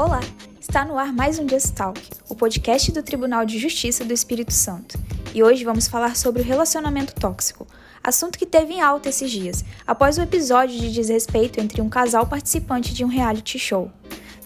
Olá! Está no ar mais um Just Talk, o podcast do Tribunal de Justiça do Espírito Santo. E hoje vamos falar sobre o relacionamento tóxico, assunto que teve em alta esses dias, após o episódio de desrespeito entre um casal participante de um reality show.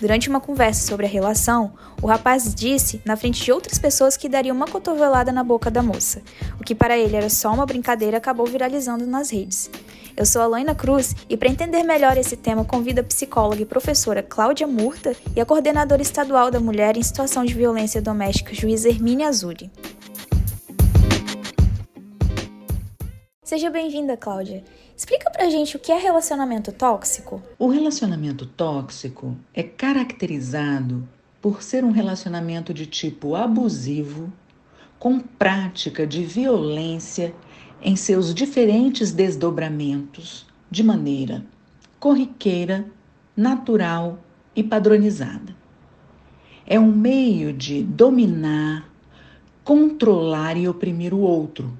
Durante uma conversa sobre a relação, o rapaz disse, na frente de outras pessoas, que daria uma cotovelada na boca da moça, o que para ele era só uma brincadeira acabou viralizando nas redes. Eu sou a Laina Cruz e para entender melhor esse tema convido a psicóloga e professora Cláudia Murta e a coordenadora estadual da mulher em situação de violência doméstica, juíza Hermínia Azuri. Seja bem-vinda, Cláudia. Explica pra gente o que é relacionamento tóxico. O relacionamento tóxico é caracterizado por ser um relacionamento de tipo abusivo, com prática de violência em seus diferentes desdobramentos, de maneira corriqueira, natural e padronizada. É um meio de dominar, controlar e oprimir o outro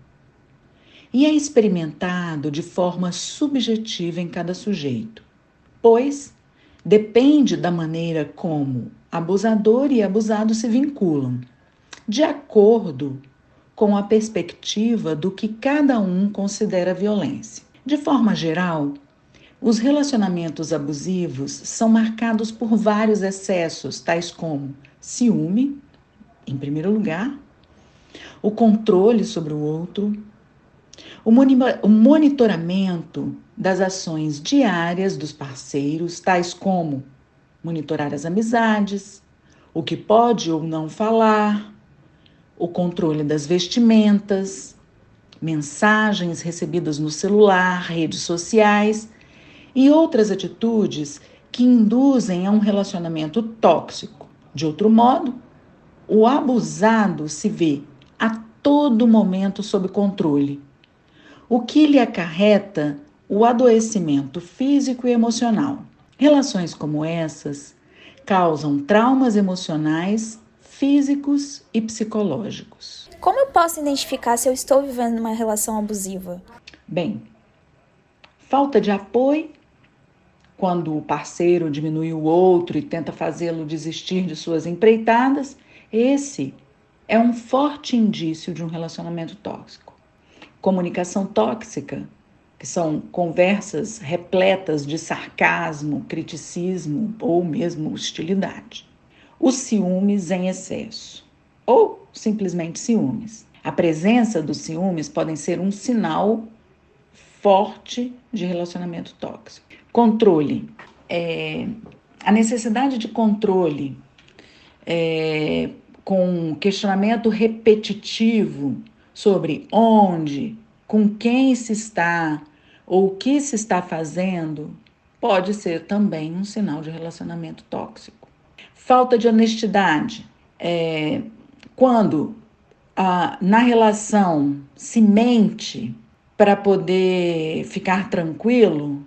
e é experimentado de forma subjetiva em cada sujeito, pois depende da maneira como abusador e abusado se vinculam, de acordo com a perspectiva do que cada um considera violência. De forma geral, os relacionamentos abusivos são marcados por vários excessos, tais como ciúme, em primeiro lugar, o controle sobre o outro, o monitoramento das ações diárias dos parceiros, tais como monitorar as amizades, o que pode ou não falar, o controle das vestimentas, mensagens recebidas no celular, redes sociais e outras atitudes que induzem a um relacionamento tóxico. De outro modo, o abusado se vê a todo momento sob controle o que lhe acarreta o adoecimento físico e emocional. Relações como essas causam traumas emocionais, físicos e psicológicos. Como eu posso identificar se eu estou vivendo uma relação abusiva? Bem, falta de apoio, quando o parceiro diminui o outro e tenta fazê-lo desistir de suas empreitadas, esse é um forte indício de um relacionamento tóxico comunicação tóxica, que são conversas repletas de sarcasmo, criticismo ou mesmo hostilidade. Os ciúmes em excesso ou simplesmente ciúmes. A presença dos ciúmes podem ser um sinal forte de relacionamento tóxico. Controle. É, a necessidade de controle é, com questionamento repetitivo sobre onde, com quem se está ou o que se está fazendo, pode ser também um sinal de relacionamento tóxico. Falta de honestidade. É, quando a, na relação se mente para poder ficar tranquilo,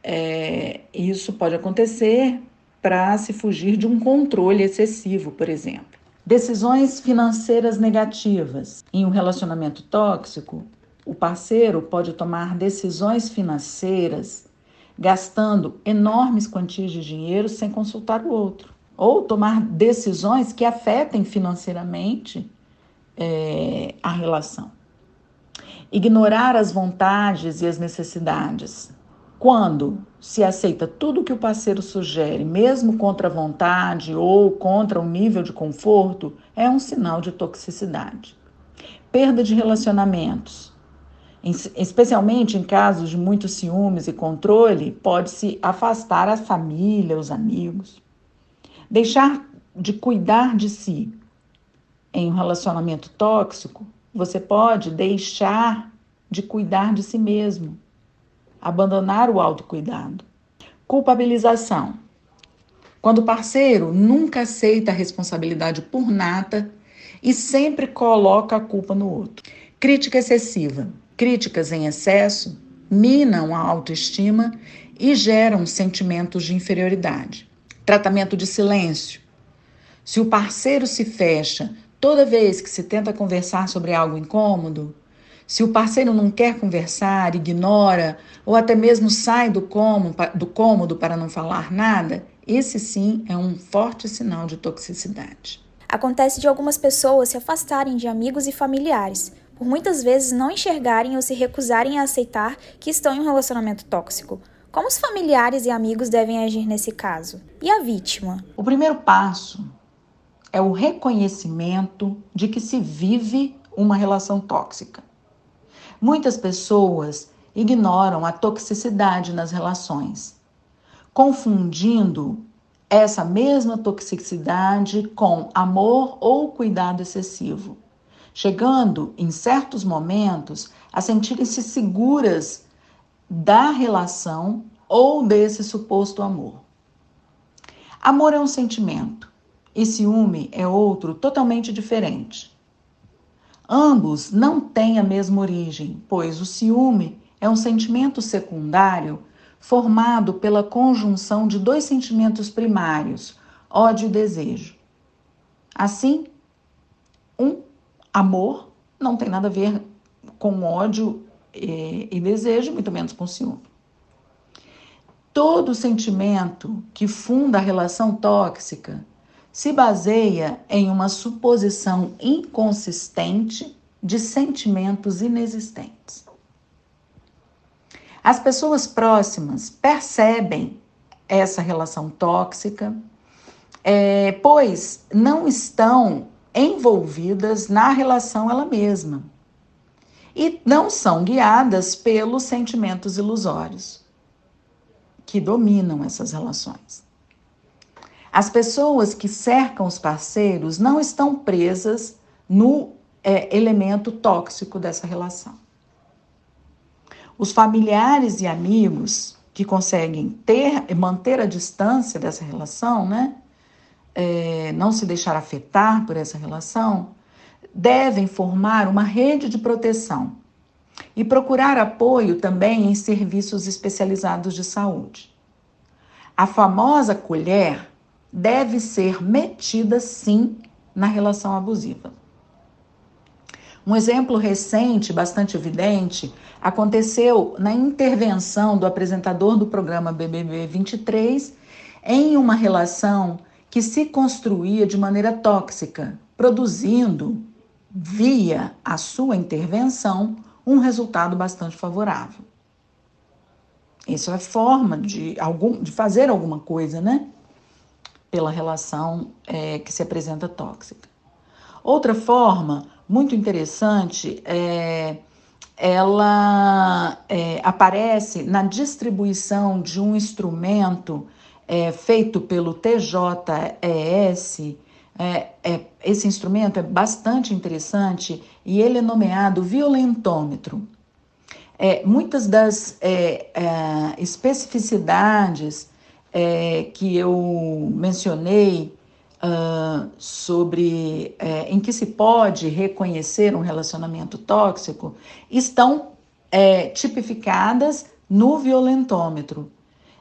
é, isso pode acontecer para se fugir de um controle excessivo, por exemplo. Decisões financeiras negativas. Em um relacionamento tóxico, o parceiro pode tomar decisões financeiras gastando enormes quantias de dinheiro sem consultar o outro, ou tomar decisões que afetem financeiramente é, a relação. Ignorar as vontades e as necessidades. Quando se aceita tudo que o parceiro sugere, mesmo contra a vontade ou contra o nível de conforto, é um sinal de toxicidade. Perda de relacionamentos. Especialmente em casos de muitos ciúmes e controle, pode-se afastar a família, os amigos. Deixar de cuidar de si. Em um relacionamento tóxico, você pode deixar de cuidar de si mesmo abandonar o autocuidado. Culpabilização. Quando o parceiro nunca aceita a responsabilidade por nada e sempre coloca a culpa no outro. Crítica excessiva. Críticas em excesso minam a autoestima e geram sentimentos de inferioridade. Tratamento de silêncio. Se o parceiro se fecha toda vez que se tenta conversar sobre algo incômodo, se o parceiro não quer conversar, ignora ou até mesmo sai do cômodo, do cômodo para não falar nada, esse sim é um forte sinal de toxicidade. Acontece de algumas pessoas se afastarem de amigos e familiares, por muitas vezes não enxergarem ou se recusarem a aceitar que estão em um relacionamento tóxico. Como os familiares e amigos devem agir nesse caso? E a vítima? O primeiro passo é o reconhecimento de que se vive uma relação tóxica. Muitas pessoas ignoram a toxicidade nas relações, confundindo essa mesma toxicidade com amor ou cuidado excessivo, chegando em certos momentos a sentirem-se seguras da relação ou desse suposto amor. Amor é um sentimento e ciúme é outro totalmente diferente. Ambos não têm a mesma origem, pois o ciúme é um sentimento secundário formado pela conjunção de dois sentimentos primários, ódio e desejo. Assim, um amor não tem nada a ver com ódio e, e desejo, muito menos com ciúme. Todo sentimento que funda a relação tóxica se baseia em uma suposição inconsistente de sentimentos inexistentes. As pessoas próximas percebem essa relação tóxica, é, pois não estão envolvidas na relação ela mesma e não são guiadas pelos sentimentos ilusórios que dominam essas relações. As pessoas que cercam os parceiros não estão presas no é, elemento tóxico dessa relação. Os familiares e amigos que conseguem ter, manter a distância dessa relação, né? É, não se deixar afetar por essa relação, devem formar uma rede de proteção e procurar apoio também em serviços especializados de saúde. A famosa colher deve ser metida sim na relação abusiva. Um exemplo recente, bastante evidente, aconteceu na intervenção do apresentador do programa BBB 23 em uma relação que se construía de maneira tóxica, produzindo, via a sua intervenção, um resultado bastante favorável. Isso é forma de, algum, de fazer alguma coisa, né? Pela relação é, que se apresenta tóxica. Outra forma muito interessante é ela é, aparece na distribuição de um instrumento é, feito pelo TJES. É, é, esse instrumento é bastante interessante e ele é nomeado violentômetro. É, muitas das é, é, que eu mencionei uh, sobre é, em que se pode reconhecer um relacionamento tóxico estão é, tipificadas no violentômetro.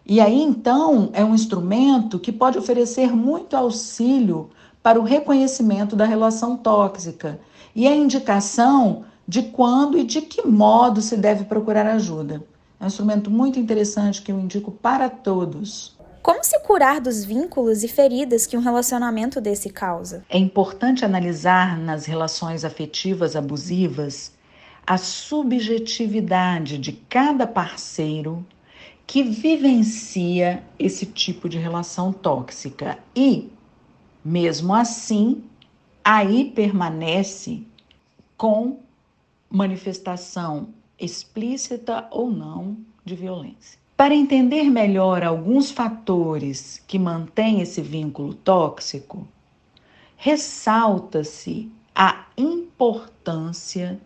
E aí, então, é um instrumento que pode oferecer muito auxílio para o reconhecimento da relação tóxica e a indicação de quando e de que modo se deve procurar ajuda. É um instrumento muito interessante que eu indico para todos. Como se curar dos vínculos e feridas que um relacionamento desse causa? É importante analisar nas relações afetivas abusivas a subjetividade de cada parceiro que vivencia esse tipo de relação tóxica e, mesmo assim, aí permanece com manifestação explícita ou não de violência. Para entender melhor alguns fatores que mantêm esse vínculo tóxico, ressalta-se a importância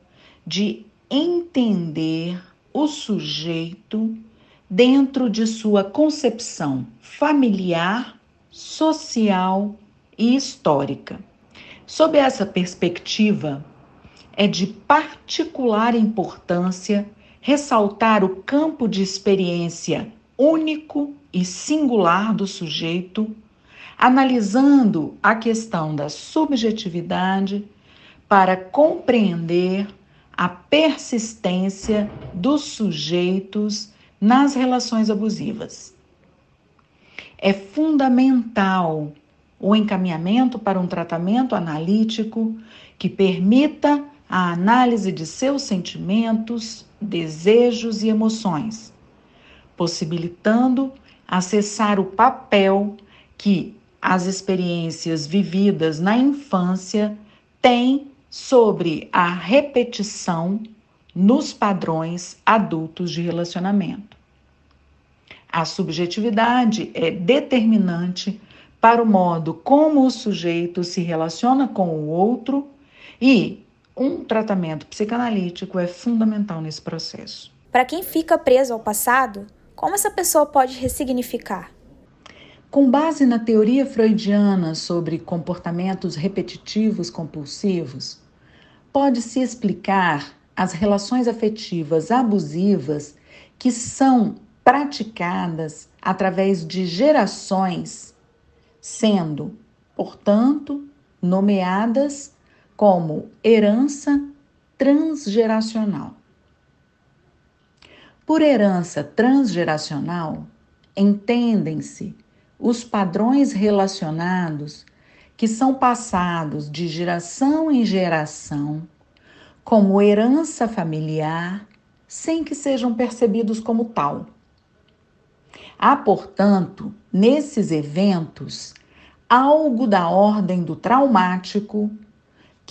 de entender o sujeito dentro de sua concepção familiar, social e histórica. Sob essa perspectiva, é de particular importância ressaltar o campo de experiência único e singular do sujeito, analisando a questão da subjetividade para compreender a persistência dos sujeitos nas relações abusivas. é fundamental o encaminhamento para um tratamento analítico que permita a análise de seus sentimentos, desejos e emoções, possibilitando acessar o papel que as experiências vividas na infância têm sobre a repetição nos padrões adultos de relacionamento. A subjetividade é determinante para o modo como o sujeito se relaciona com o outro e um tratamento psicanalítico é fundamental nesse processo. Para quem fica preso ao passado, como essa pessoa pode ressignificar? Com base na teoria freudiana sobre comportamentos repetitivos compulsivos, pode-se explicar as relações afetivas abusivas que são praticadas através de gerações, sendo, portanto, nomeadas como herança transgeracional. Por herança transgeracional, entendem-se os padrões relacionados que são passados de geração em geração como herança familiar, sem que sejam percebidos como tal. Há, portanto, nesses eventos, algo da ordem do traumático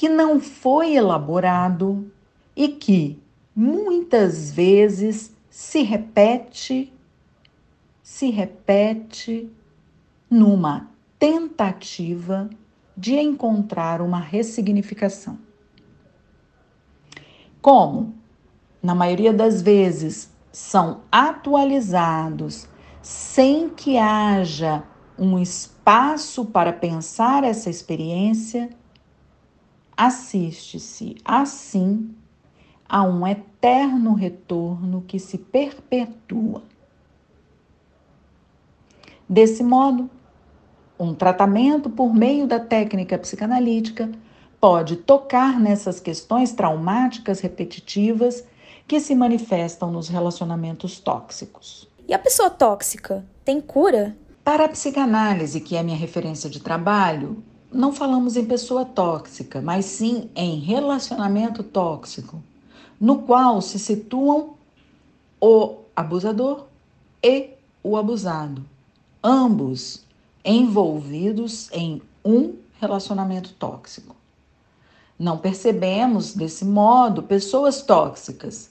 que não foi elaborado e que muitas vezes se repete, se repete numa tentativa de encontrar uma ressignificação. Como, na maioria das vezes, são atualizados sem que haja um espaço para pensar essa experiência, assiste-se assim a um eterno retorno que se perpetua. Desse modo, um tratamento por meio da técnica psicanalítica pode tocar nessas questões traumáticas repetitivas que se manifestam nos relacionamentos tóxicos. E a pessoa tóxica tem cura? Para a psicanálise, que é minha referência de trabalho, não falamos em pessoa tóxica, mas sim em relacionamento tóxico, no qual se situam o abusador e o abusado, ambos envolvidos em um relacionamento tóxico. Não percebemos, desse modo, pessoas tóxicas,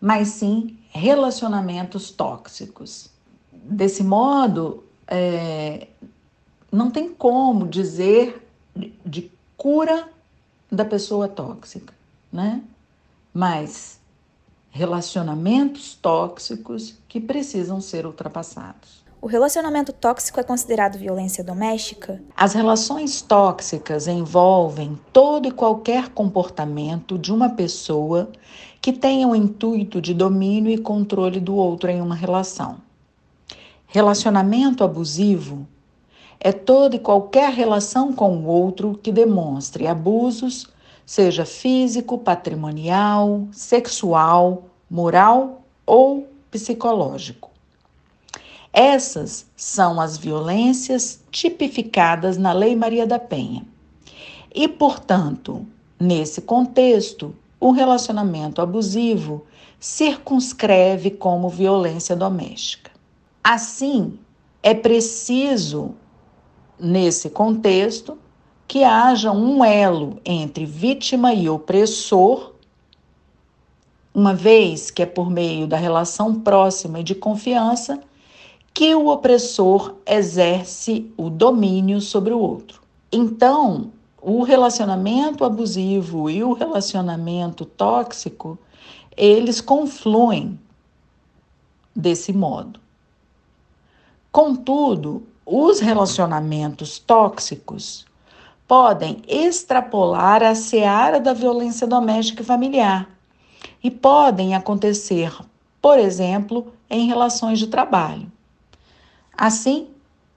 mas sim relacionamentos tóxicos. Desse modo, é, não tem como dizer de cura da pessoa tóxica, né? Mas relacionamentos tóxicos que precisam ser ultrapassados. O relacionamento tóxico é considerado violência doméstica? As relações tóxicas envolvem todo e qualquer comportamento de uma pessoa que tenha o intuito de domínio e controle do outro em uma relação. Relacionamento abusivo é toda e qualquer relação com o outro que demonstre abusos, seja físico, patrimonial, sexual, moral ou psicológico. Essas são as violências tipificadas na Lei Maria da Penha. E, portanto, nesse contexto, o relacionamento abusivo circunscreve como violência doméstica. Assim, é preciso, nesse contexto, que haja um elo entre vítima e opressor, uma vez que é por meio da relação próxima e de confiança que o opressor exerce o domínio sobre o outro. Então, o relacionamento abusivo e o relacionamento tóxico, eles confluem desse modo. Contudo, os relacionamentos tóxicos podem extrapolar a seara da violência doméstica e familiar e podem acontecer, por exemplo, em relações de trabalho. Assim,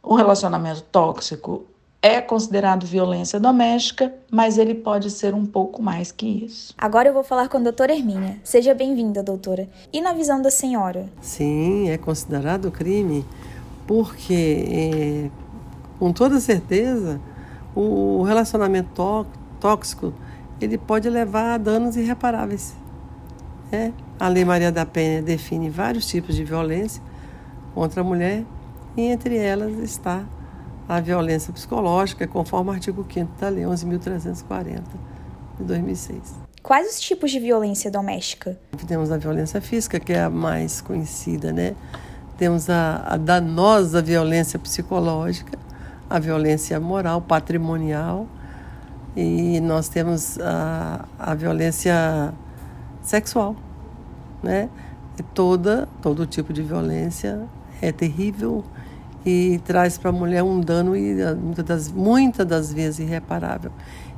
o relacionamento tóxico é considerado violência doméstica, mas ele pode ser um pouco mais que isso. Agora eu vou falar com a doutora Hermínia. Seja bem-vinda, doutora. E na visão da senhora? Sim, é considerado crime porque, é, com toda certeza, o relacionamento tóxico ele pode levar a danos irreparáveis. Né? A Lei Maria da Penha define vários tipos de violência contra a mulher e entre elas está a violência psicológica, conforme o artigo 5 da Lei 11.340 de 2006. Quais os tipos de violência doméstica? Temos a violência física, que é a mais conhecida, né? Temos a, a danosa violência psicológica, a violência moral, patrimonial, e nós temos a, a violência sexual, né? E toda, todo tipo de violência é terrível e traz para a mulher um dano e ah, muitas das, muitas das vezes irreparável.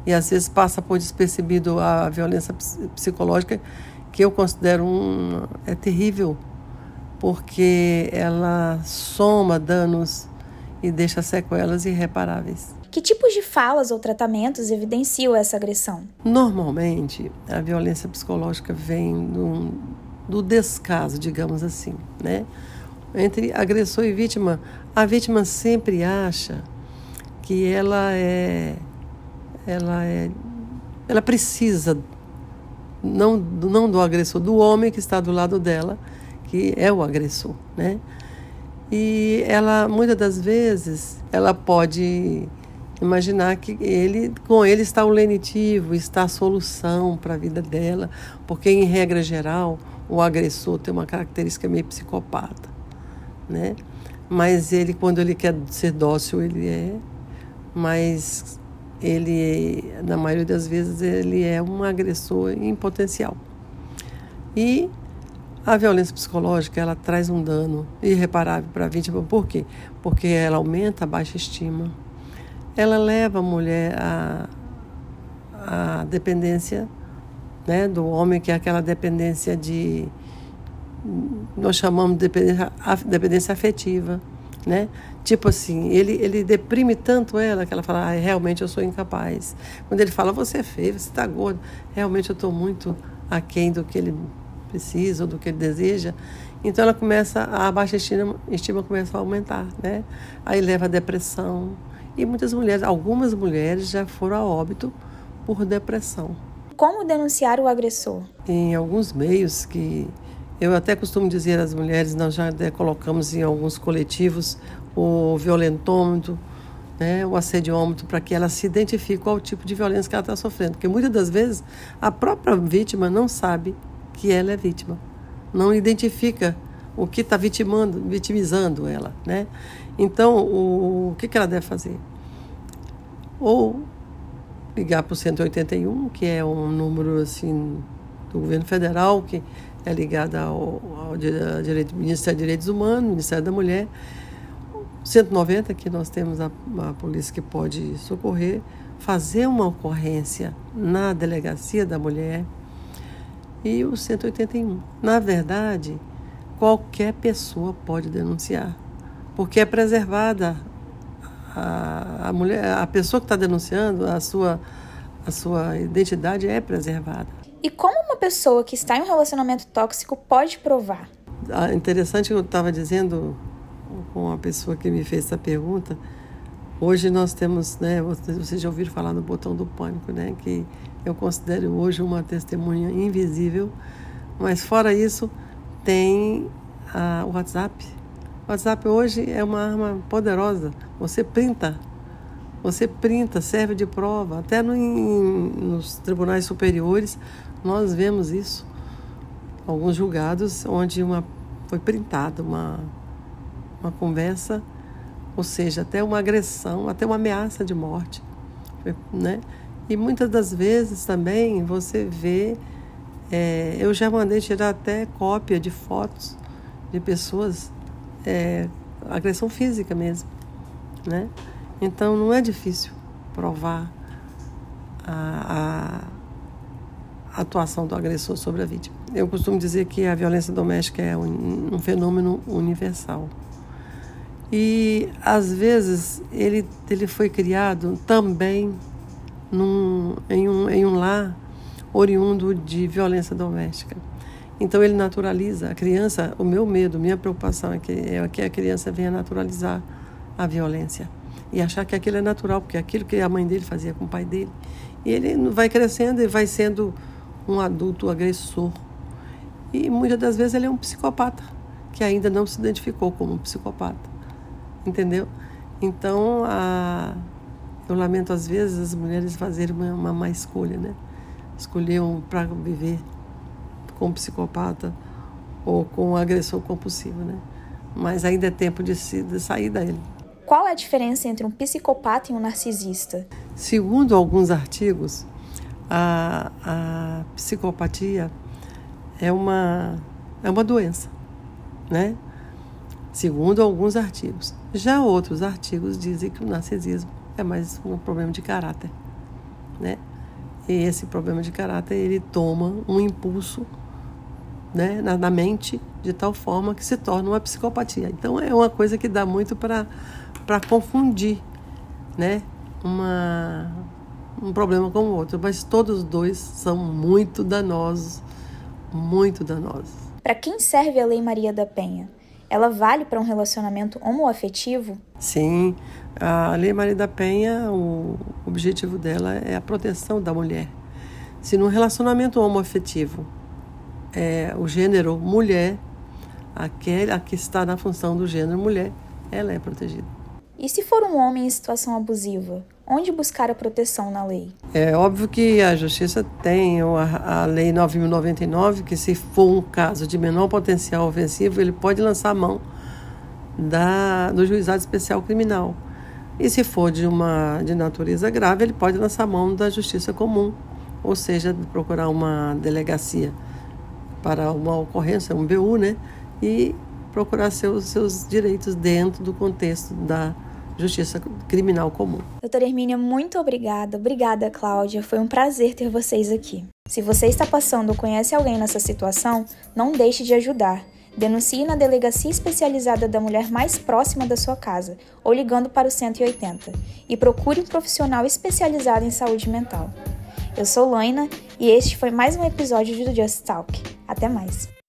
E às vezes passa por despercebido a violência psicológica, que eu considero um, é terrível, porque ela soma danos e deixa sequelas irreparáveis. Que tipos de falas ou tratamentos evidenciam essa agressão? Normalmente, a violência psicológica vem do, do descaso, digamos assim, né? Entre agressor e vítima, a vítima sempre acha que ela é ela é ela precisa não não do agressor, do homem que está do lado dela, que é o agressor, né? E ela muitas das vezes ela pode imaginar que ele com ele está o lenitivo, está a solução para a vida dela, porque em regra geral o agressor tem uma característica meio psicopata, né? Mas ele quando ele quer ser dócil ele é, mas ele na maioria das vezes ele é um agressor em potencial. E a violência psicológica ela traz um dano irreparável para a vítima, por quê? Porque ela aumenta a baixa estima ela leva a mulher à, à dependência né, do homem, que é aquela dependência de. Nós chamamos de dependência, dependência afetiva. Né? Tipo assim, ele, ele deprime tanto ela que ela fala, ah, realmente eu sou incapaz. Quando ele fala, você é feio, você está gordo, realmente eu estou muito aquém do que ele precisa ou do que ele deseja. Então ela começa, a baixa estima, estima começa a aumentar, né? Aí leva a depressão, e muitas mulheres, algumas mulheres já foram a óbito por depressão. Como denunciar o agressor? Em alguns meios que eu até costumo dizer às mulheres, nós já colocamos em alguns coletivos o violentômetro, né, o assediômetro, para que ela se identifique qual o tipo de violência que ela está sofrendo. Porque muitas das vezes a própria vítima não sabe que ela é vítima, não identifica o que está vitimando, vitimizando ela, né? Então, o, o que, que ela deve fazer? Ou ligar para o 181, que é um número assim do governo federal, que é ligado ao, ao direito, Ministério de Direitos Humanos, Ministério da Mulher. 190, que nós temos a, a polícia que pode socorrer, fazer uma ocorrência na delegacia da mulher e o 181. Na verdade, qualquer pessoa pode denunciar porque é preservada a, a mulher, a pessoa que está denunciando, a sua, a sua identidade é preservada. E como uma pessoa que está em um relacionamento tóxico pode provar? Ah, interessante eu estava dizendo com a pessoa que me fez essa pergunta. Hoje nós temos, né, vocês já ouviram falar no botão do pânico, né, que eu considero hoje uma testemunha invisível, mas fora isso tem o WhatsApp, o WhatsApp hoje é uma arma poderosa. Você printa, você printa, serve de prova. Até no, em, nos tribunais superiores nós vemos isso. Alguns julgados onde uma, foi printada uma, uma conversa, ou seja, até uma agressão, até uma ameaça de morte. Né? E muitas das vezes também você vê, é, eu já mandei tirar até cópia de fotos de pessoas é, agressão física mesmo, né? Então não é difícil provar a, a atuação do agressor sobre a vítima. Eu costumo dizer que a violência doméstica é um, um fenômeno universal. E às vezes ele, ele foi criado também num, em, um, em um lar oriundo de violência doméstica. Então ele naturaliza a criança. O meu medo, minha preocupação é que, é que a criança venha naturalizar a violência e achar que aquilo é natural, porque aquilo que a mãe dele fazia com o pai dele. E ele vai crescendo e vai sendo um adulto agressor. E muitas das vezes ele é um psicopata, que ainda não se identificou como um psicopata. Entendeu? Então, a... eu lamento às vezes as mulheres fazerem uma, uma má escolha, né? Escolher um para viver com um psicopata ou com um agressor compulsivo, né? Mas ainda é tempo de, se, de sair dele. Qual é a diferença entre um psicopata e um narcisista? Segundo alguns artigos, a, a psicopatia é uma, é uma doença, né? Segundo alguns artigos. Já outros artigos dizem que o narcisismo é mais um problema de caráter, né? E esse problema de caráter ele toma um impulso, né, na, na mente de tal forma que se torna uma psicopatia. Então é uma coisa que dá muito para para confundir, né? Uma, um problema com o outro, mas todos os dois são muito danosos, muito danosos. Para quem serve a Lei Maria da Penha? Ela vale para um relacionamento homoafetivo? Sim, a Lei Maria da Penha, o objetivo dela é a proteção da mulher. Se no relacionamento homoafetivo é o gênero mulher, aquele a que está na função do gênero mulher, ela é protegida. E se for um homem em situação abusiva, onde buscar a proteção na lei? É óbvio que a justiça tem a, lei 9099, que se for um caso de menor potencial ofensivo, ele pode lançar a mão da, do juizado especial criminal. E se for de uma de natureza grave, ele pode lançar a mão da justiça comum, ou seja, procurar uma delegacia para uma ocorrência, um BU, né? E procurar seus, seus direitos dentro do contexto da justiça criminal comum. Doutora Hermínia, muito obrigada. Obrigada, Cláudia. Foi um prazer ter vocês aqui. Se você está passando ou conhece alguém nessa situação, não deixe de ajudar. Denuncie na delegacia especializada da mulher mais próxima da sua casa ou ligando para o 180 e procure um profissional especializado em saúde mental. Eu sou Loina e este foi mais um episódio do Just Talk. Até mais!